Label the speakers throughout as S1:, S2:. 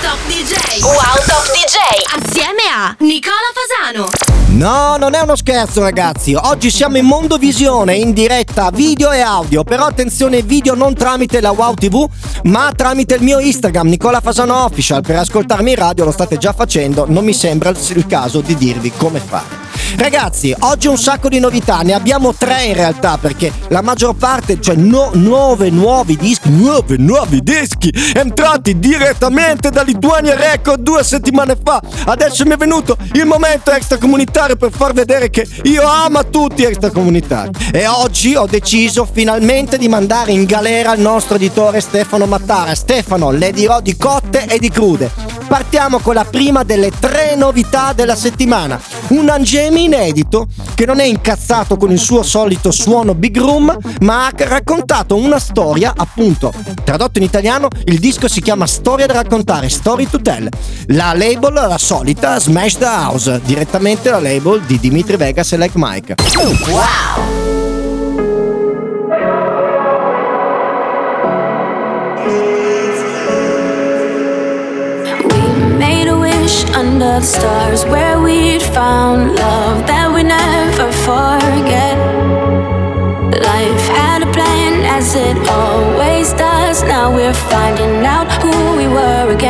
S1: Top DJ. Wow Top DJ. Assieme a Nicola Fasano.
S2: No, non è uno scherzo ragazzi, oggi siamo in Mondovisione in diretta video e audio, però attenzione video non tramite la Wow TV, ma tramite il mio Instagram Nicola Fasano Official, per ascoltarmi in radio lo state già facendo, non mi sembra il caso di dirvi come fare. Ragazzi, oggi un sacco di novità, ne abbiamo tre in realtà perché la maggior parte, cioè no, nuove, nuovi dischi, nuove, nuovi dischi entrati direttamente da Lituania Record due settimane fa. Adesso mi è venuto il momento extracomunitario per far vedere che io amo tutti extracomunitari. E oggi ho deciso finalmente di mandare in galera il nostro editore Stefano Mattara. Stefano, le dirò di cotte e di crude. Partiamo con la prima delle tre novità della settimana. Un Angemi inedito che non è incazzato con il suo solito suono big room, ma ha raccontato una storia, appunto, tradotto in italiano, il disco si chiama Storia da raccontare, Story to Tell. La label, la solita, Smash the House, direttamente la label di Dimitri Vegas e Like Mike. Wow!
S3: The stars where we'd found love that we never forget. Life had a plan as it always does. Now we're finding out who we were again.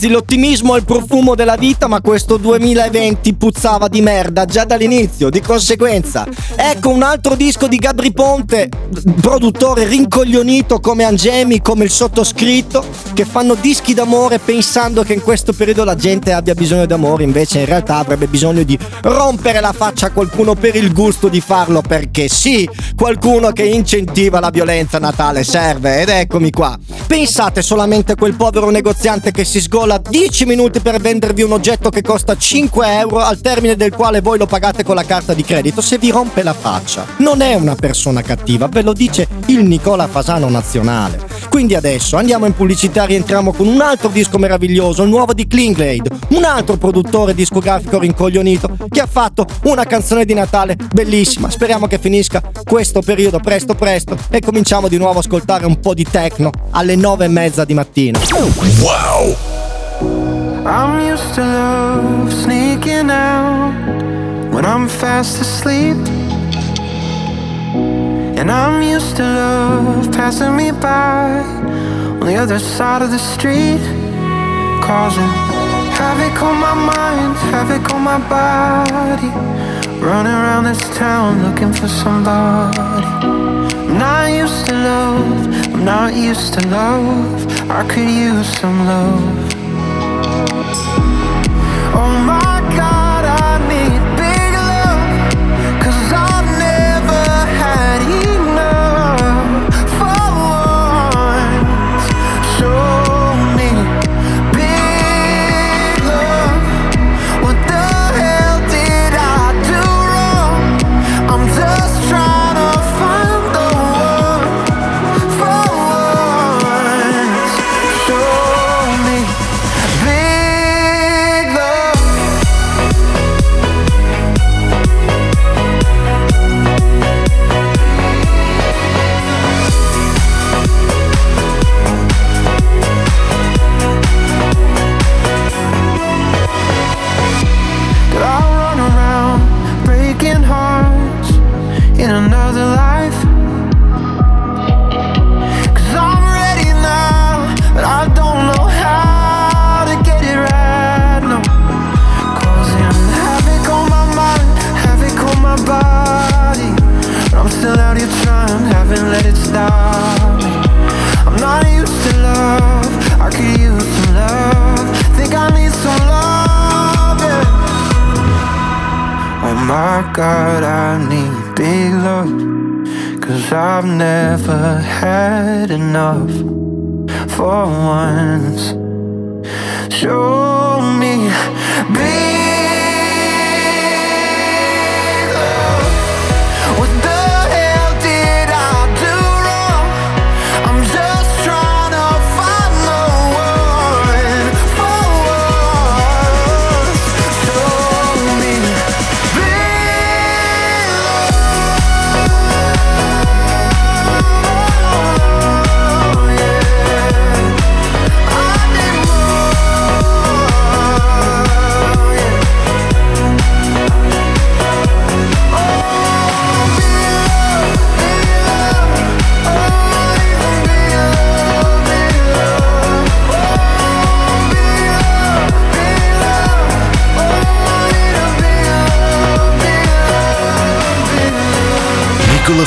S2: Ragazzi, l'ottimismo è il profumo della vita, ma questo 2020 puzzava di merda già dall'inizio. Di conseguenza, ecco un altro disco di Gabri Ponte, produttore rincoglionito come Angemi, come il sottoscritto, che fanno dischi d'amore pensando che in questo periodo la gente abbia bisogno d'amore, invece in realtà avrebbe bisogno di rompere la faccia a qualcuno per il gusto di farlo, perché sì, qualcuno che incentiva la violenza Natale serve, ed eccomi qua. Pensate solamente a quel povero negoziante che si sgola 10 minuti per vendervi un oggetto che costa 5 euro al termine del quale voi lo pagate con la carta di credito se vi rompe la faccia. Non è una persona cattiva, ve lo dice il Nicola Fasano nazionale. Quindi adesso andiamo in pubblicità, rientriamo con un altro disco meraviglioso, il nuovo di Klinglade, un altro produttore discografico rincoglionito che ha fatto una canzone di Natale bellissima. Speriamo che finisca questo periodo presto presto e cominciamo di nuovo a ascoltare un po' di techno alle nove e mezza di mattina.
S4: Wow.
S5: I'm used to love sneaking out when I'm fast asleep. And I'm used to love passing me by on the other side of the street. Causing havoc on my mind, havoc on my body. Running around this town looking for somebody. I'm not used to love, I'm not used to love.
S6: I could use some love.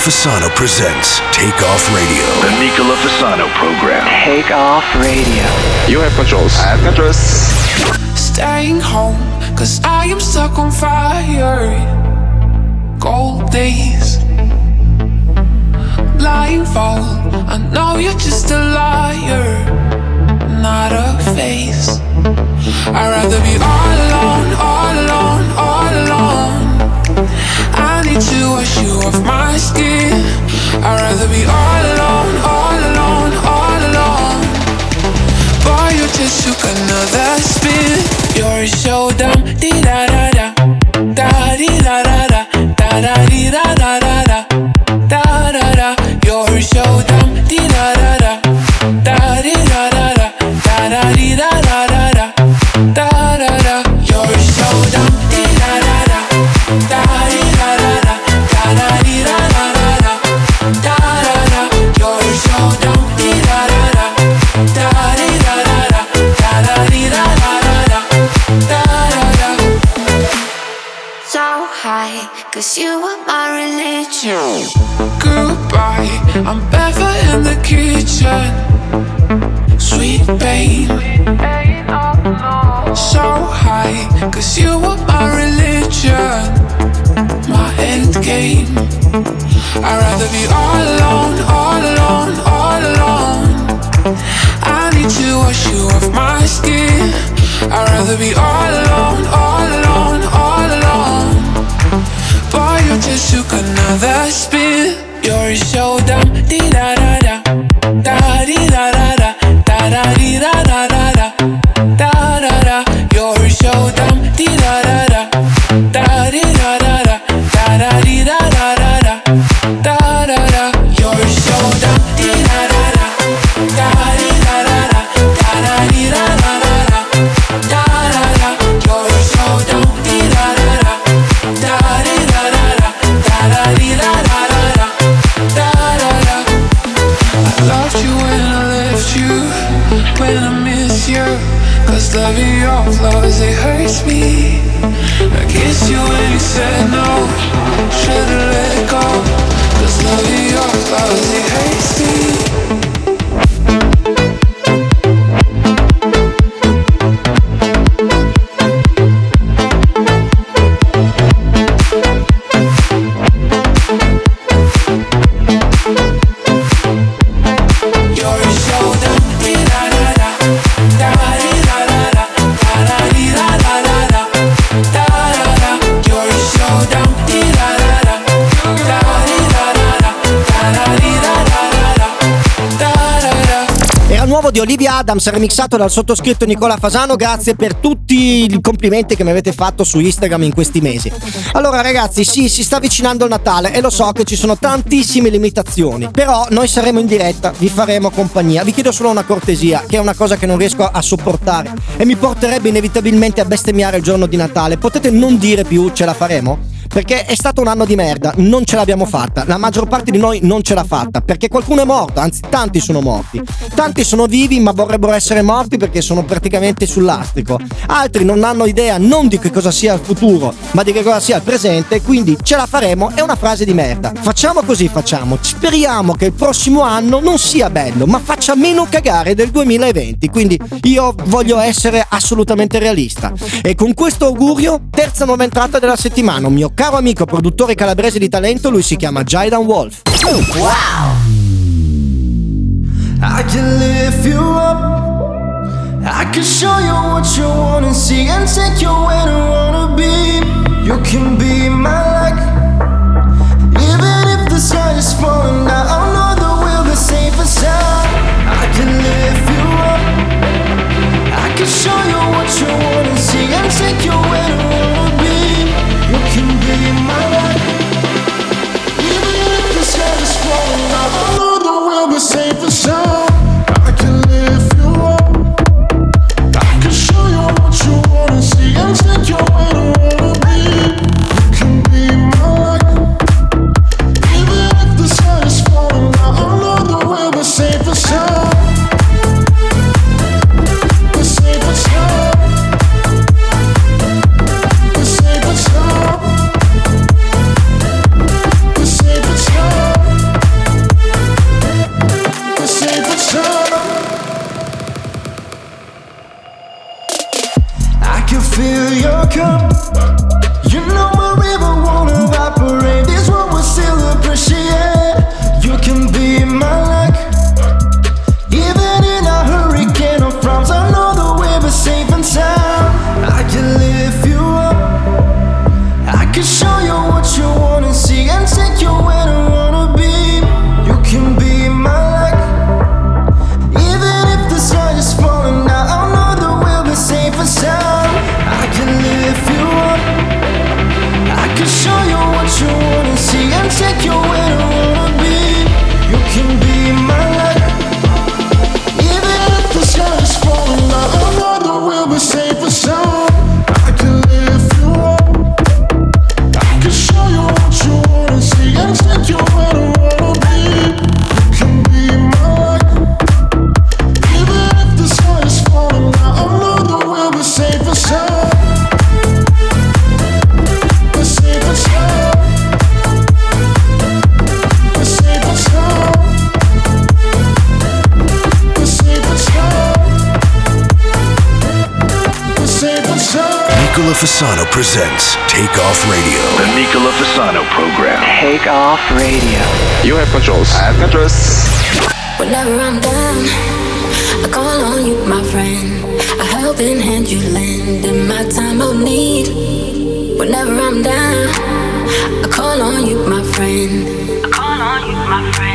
S4: Fasano presents Take Off Radio.
S7: The Nicola Fasano program.
S3: Take Off Radio. You have controls. I have controls.
S8: Staying home, cause I am stuck on fire. Cold days. Blindfold, I know you're just a liar. Not a face. I'd rather be all alone, all alone need to wash you off my skin. I'd rather be all alone, all alone, all alone. Boy, you just took another spin. You're so dumb, dee da da da, da dee da da da, da da dee da da.
S9: Cause you were my religion.
S8: Goodbye, I'm ever in the kitchen. Sweet pain. So high, cause you were my religion. My end game. I'd rather be all alone, all alone, all alone. I need to wash you off my skin. I'd rather be all alone, all took another spin. You're a showdown, did I?
S2: Olivia Adams, remixato dal sottoscritto Nicola Fasano. Grazie per tutti i complimenti che mi avete fatto su Instagram in questi mesi. Allora, ragazzi, sì, si sta avvicinando il Natale e lo so che ci sono tantissime limitazioni. Però noi saremo in diretta, vi faremo compagnia. Vi chiedo solo una cortesia, che è una cosa che non riesco a sopportare e mi porterebbe inevitabilmente a bestemmiare il giorno di Natale. Potete non dire più ce la faremo? Perché è stato un anno di merda, non ce l'abbiamo fatta. La maggior parte di noi non ce l'ha fatta perché qualcuno è morto, anzi tanti sono morti. Tanti sono vivi ma vorrebbero essere morti perché sono praticamente sull'astrico. Altri non hanno idea non di che cosa sia il futuro, ma di che cosa sia il presente, quindi ce la faremo è una frase di merda. Facciamo così, facciamo. Speriamo che il prossimo anno non sia bello, ma faccia meno cagare del 2020. Quindi io voglio essere assolutamente realista. E con questo augurio, terza nuova entrata della settimana, mio caro amico produttore calabrese di talento, lui si chiama Jaidan Wolf.
S1: Wow!
S5: I can lift you up. I can show you what you wanna see and take you where you wanna be. You can be
S4: Fasano presents Take Off Radio.
S7: The Nicola Fasano program.
S10: Take off radio. You have controls. I have controls.
S3: Whenever I'm down, I call on you, my friend. A helping hand you lend in my time of need. Whenever I'm down, I call on you, my friend. I call on you, my friend.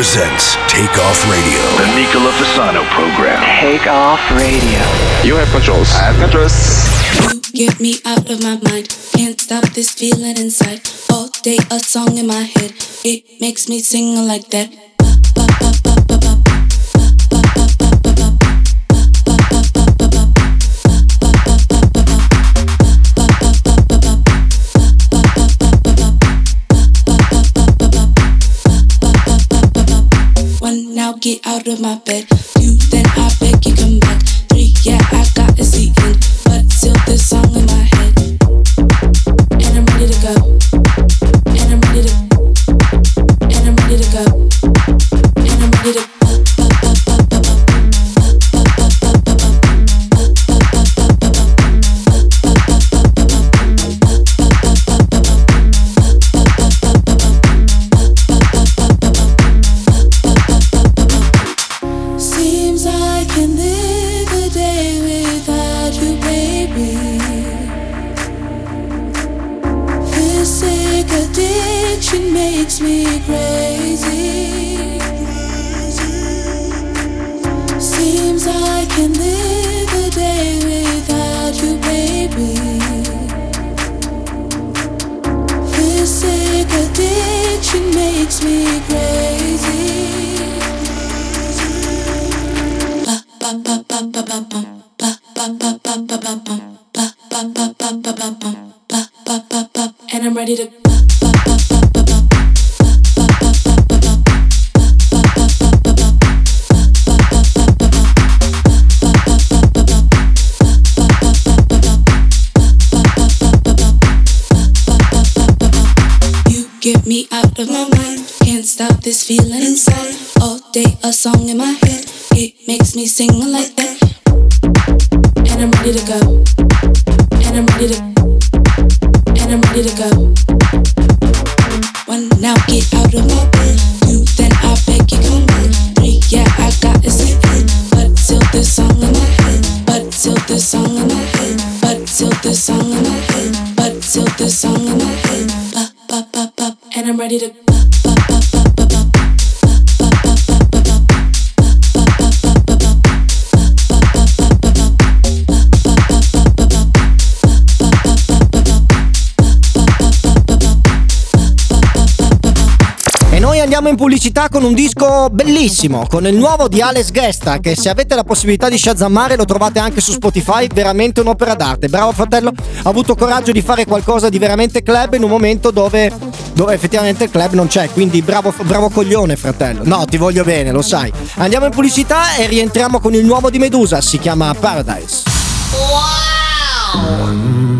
S4: Presents Take Off Radio.
S7: The Nicola Fasano program.
S10: Take Off Radio. You have controls. I have controls.
S11: You get me out of my mind. Can't stop this feeling inside. All day a song in my head. It makes me sing like that. Out of my bed.
S2: In pubblicità con un disco bellissimo, con il nuovo di Alex Gesta, che se avete la possibilità di shazammare lo trovate anche su Spotify, veramente un'opera d'arte. Bravo fratello, ha avuto coraggio di fare qualcosa di veramente club in un momento dove, dove effettivamente il club non c'è, quindi bravo, bravo coglione fratello. No, ti voglio bene, lo sai. Andiamo in pubblicità e rientriamo con il nuovo di Medusa, si chiama Paradise. Wow!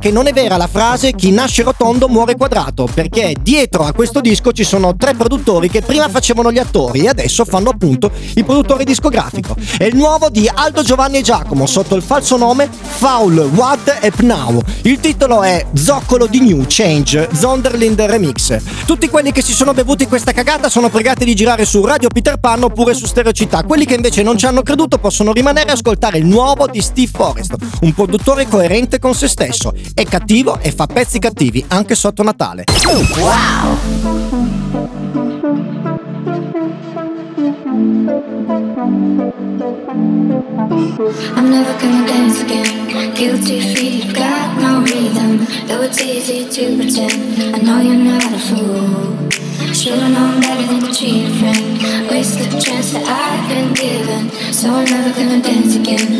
S2: che non è vera la frase chi nasce rotondo muore quadrato, perché dietro a questo disco ci sono tre produttori che prima facevano gli attori e adesso fanno appunto il produttore discografico. È il nuovo di Aldo Giovanni e Giacomo sotto il falso nome Foul What App Now. Il titolo è Zoccolo di New Change Zonderlind Remix. Tutti quelli che si sono bevuti questa cagata sono pregati di girare su Radio Peter Pan oppure su Stereo Città. Quelli che invece non ci hanno creduto possono rimanere e ascoltare il nuovo di Steve Forrest, un produttore coerente con se stesso. È cattivo e fa pezzi cattivi anche sotto Natale.
S12: I'm never gonna dance again. Guilty feet, got no rhythm. Though it's easy to pretend, I know you're not a fool. Should've known better than to cheat friend. Waste chance that I've been given. So I'm never gonna dance again.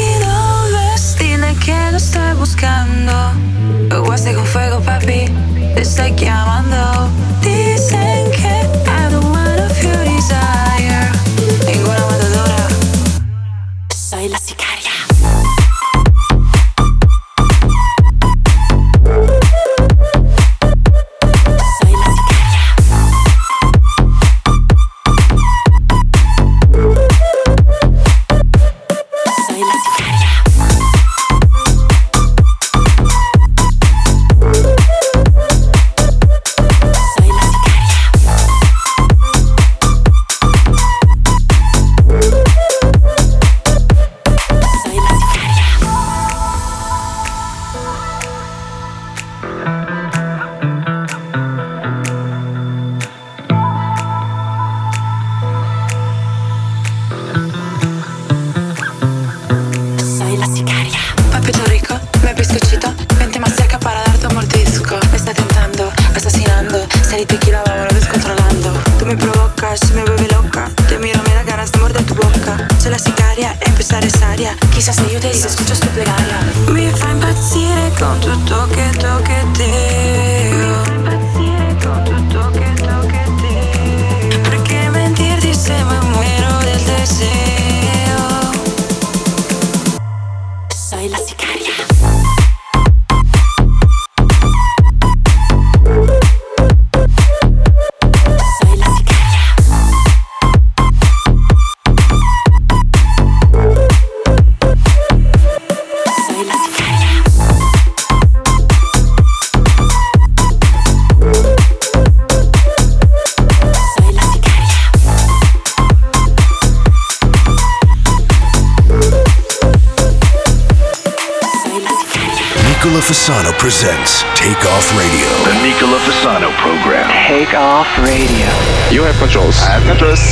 S7: Controls. I have controls.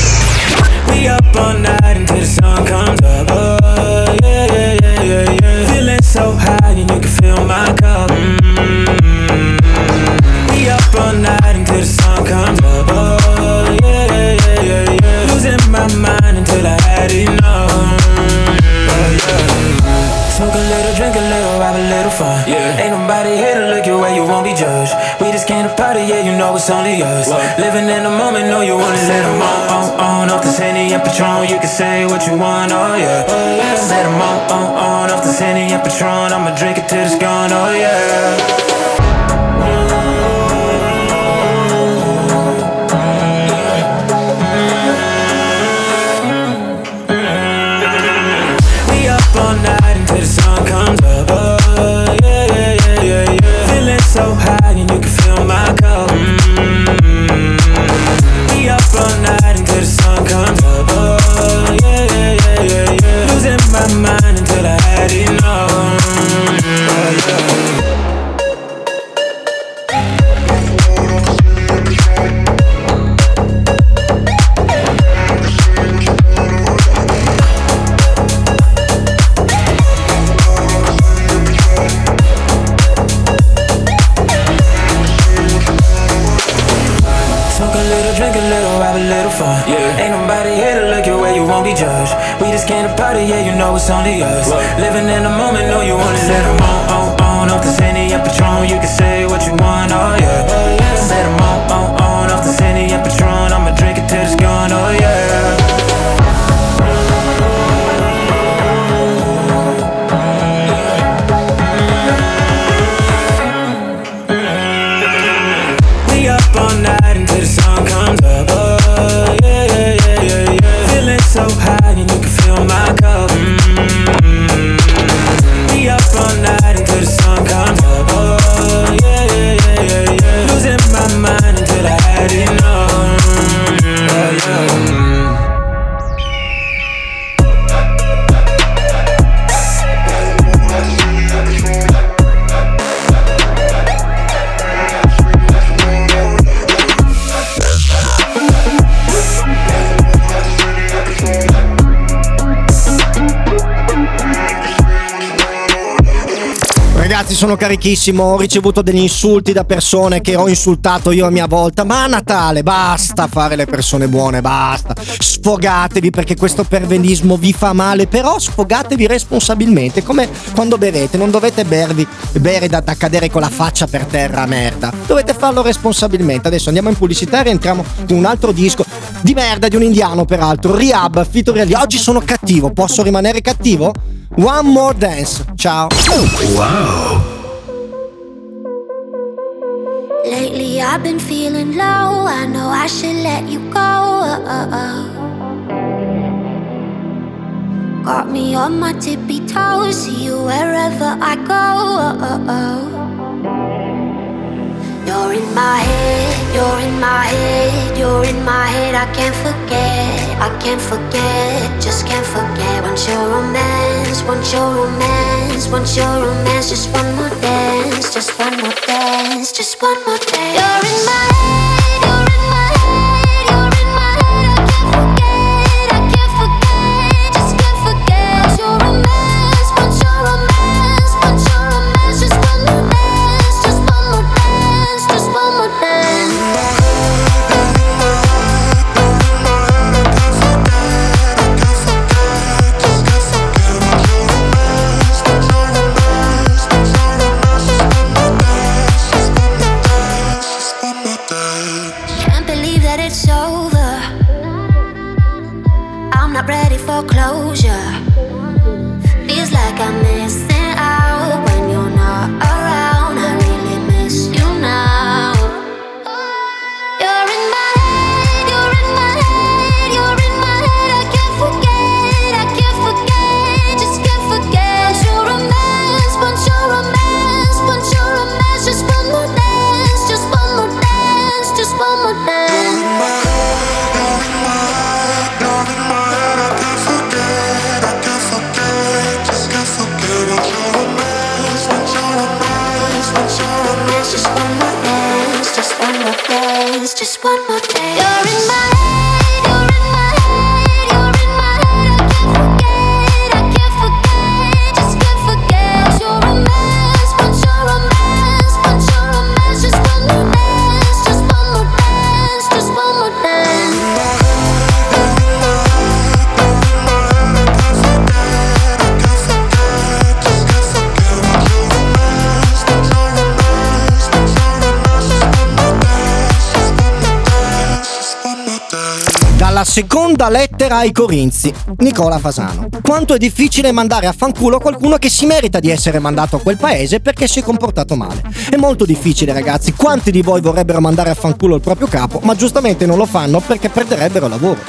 S6: It's only us. Living in the moment, know you wanna let them on, on, on. Off the Henny and Patron, you can say what you want, oh yeah. Let them on, on, on. Off the Henny and Patron, I'ma drink it till it's gone, oh yeah.
S2: Carichissimo. Ho ricevuto degli insulti da persone che ho insultato io a mia volta. Ma a Natale basta fare le persone buone, basta. Sfogatevi perché questo pervenismo vi fa male. Però sfogatevi responsabilmente. Come quando bevete, non dovete bervi, bere da, da cadere con la faccia per terra, merda. Dovete farlo responsabilmente. Adesso andiamo in pubblicità e rientriamo in un altro disco di merda di un indiano, peraltro. Rehab, Fito Reali. Oggi sono cattivo. Posso rimanere cattivo? One more dance. Ciao.
S10: Lately I've been feeling low. I know I should let you go. Got me on my tippy toes. See you wherever I go. You're in my head, you're in my head, you're in my head. I can't forget, I can't forget, just can't forget. Want your romance, want your romance, want your romance. Just one more dance, just one more dance, just one more dance. You're in my head,
S2: seconda lettera ai Corinzi, Nicola Fasano. Quanto è difficile mandare a fanculo qualcuno che si merita di essere mandato a quel paese perché si è comportato male. È molto difficile, ragazzi. Quanti di voi vorrebbero mandare a fanculo il proprio capo, ma giustamente non lo fanno perché perderebbero lavoro?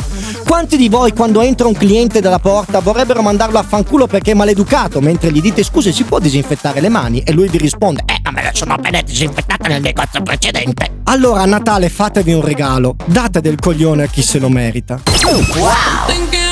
S2: Quanti di voi quando entra un cliente dalla porta vorrebbero mandarlo a fanculo perché è maleducato, mentre gli dite scusi si può disinfettare le mani e lui vi risponde eh ma me le sono appena disinfettate nel negozio precedente. Allora a Natale fatevi un regalo, date del coglione a chi se lo merita.
S8: Thinking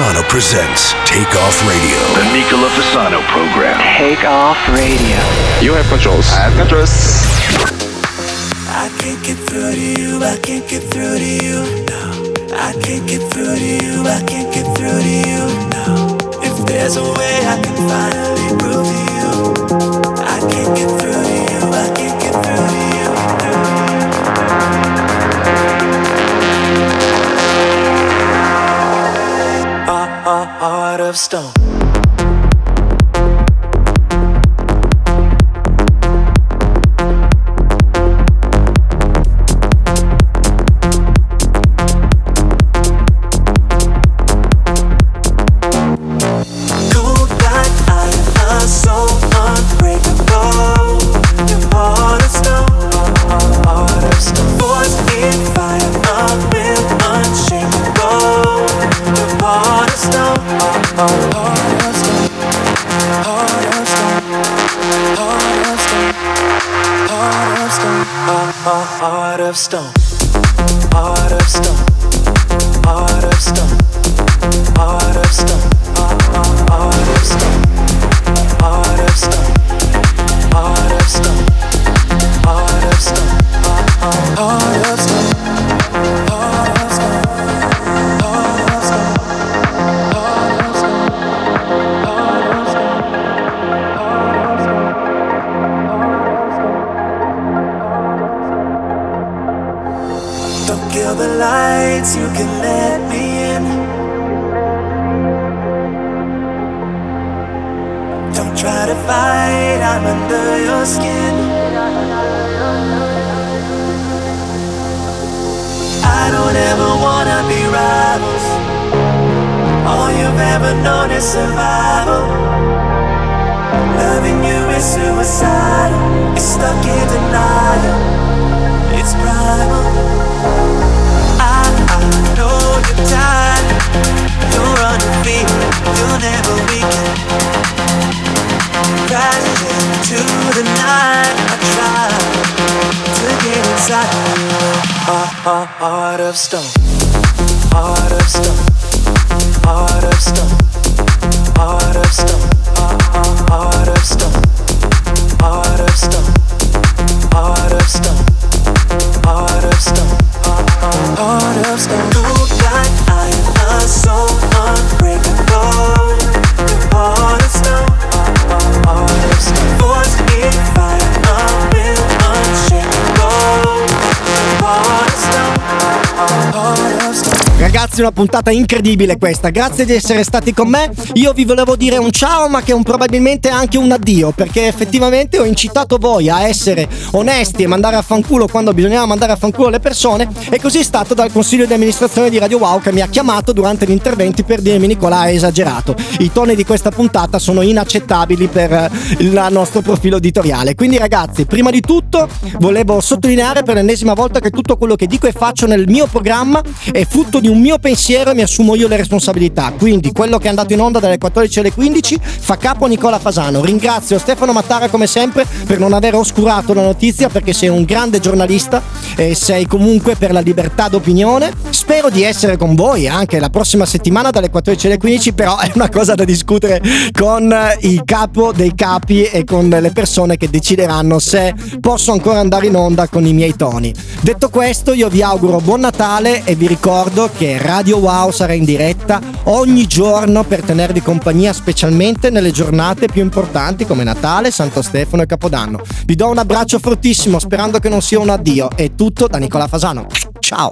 S4: Fasano presents Take Off Radio.
S7: The Nicola Fasano program.
S3: Take off radio.
S7: You have controls. I have controls.
S13: I can't get through to you, I can't get through to you, no. I can't get through to you, I can't get through to you, no. If there's a way I can finally prove to you, of stone. Heart of skin. I don't ever wanna be rivals. All you've ever known is survival. Loving you is suicidal. You're stuck in denial. It's primal. I, I know you're tired. You're undefeated. You'll never weaken. Stone.
S2: Ragazzi, una puntata incredibile questa. Grazie di essere stati con me. Io vi volevo dire un ciao, ma che è un, probabilmente anche un addio, perché effettivamente ho incitato voi a essere onesti e mandare a fanculo quando bisognava mandare a fanculo le persone. E così è stato dal consiglio di amministrazione di Radio Wow che mi ha chiamato durante gli interventi per dirmi Nicola hai esagerato. I toni di questa puntata sono inaccettabili per il nostro profilo editoriale. Quindi ragazzi, prima di tutto volevo sottolineare per l'ennesima volta che tutto quello che dico e faccio nel mio programma è frutto di un mio pensiero e mi assumo io le responsabilità. Quindi quello che è andato in onda dalle 14 alle 15 fa capo a Nicola Fasano. Ringrazio Stefano Mattara come sempre per non aver oscurato la notizia perché sei un grande giornalista e sei comunque per la libertà d'opinione. Spero di essere con voi anche la prossima settimana dalle 14 alle 15, però è una cosa da discutere con il capo dei capi e con le persone che decideranno se posso ancora andare in onda con i miei toni. Detto questo, io vi auguro buon Natale e vi ricordo che Radio Wow sarà in diretta ogni giorno per tenervi compagnia, specialmente nelle giornate più importanti come Natale, Santo Stefano e Capodanno. Vi do un abbraccio fortissimo sperando che non sia un addio. È tutto da Nicola Fasano. Ciao!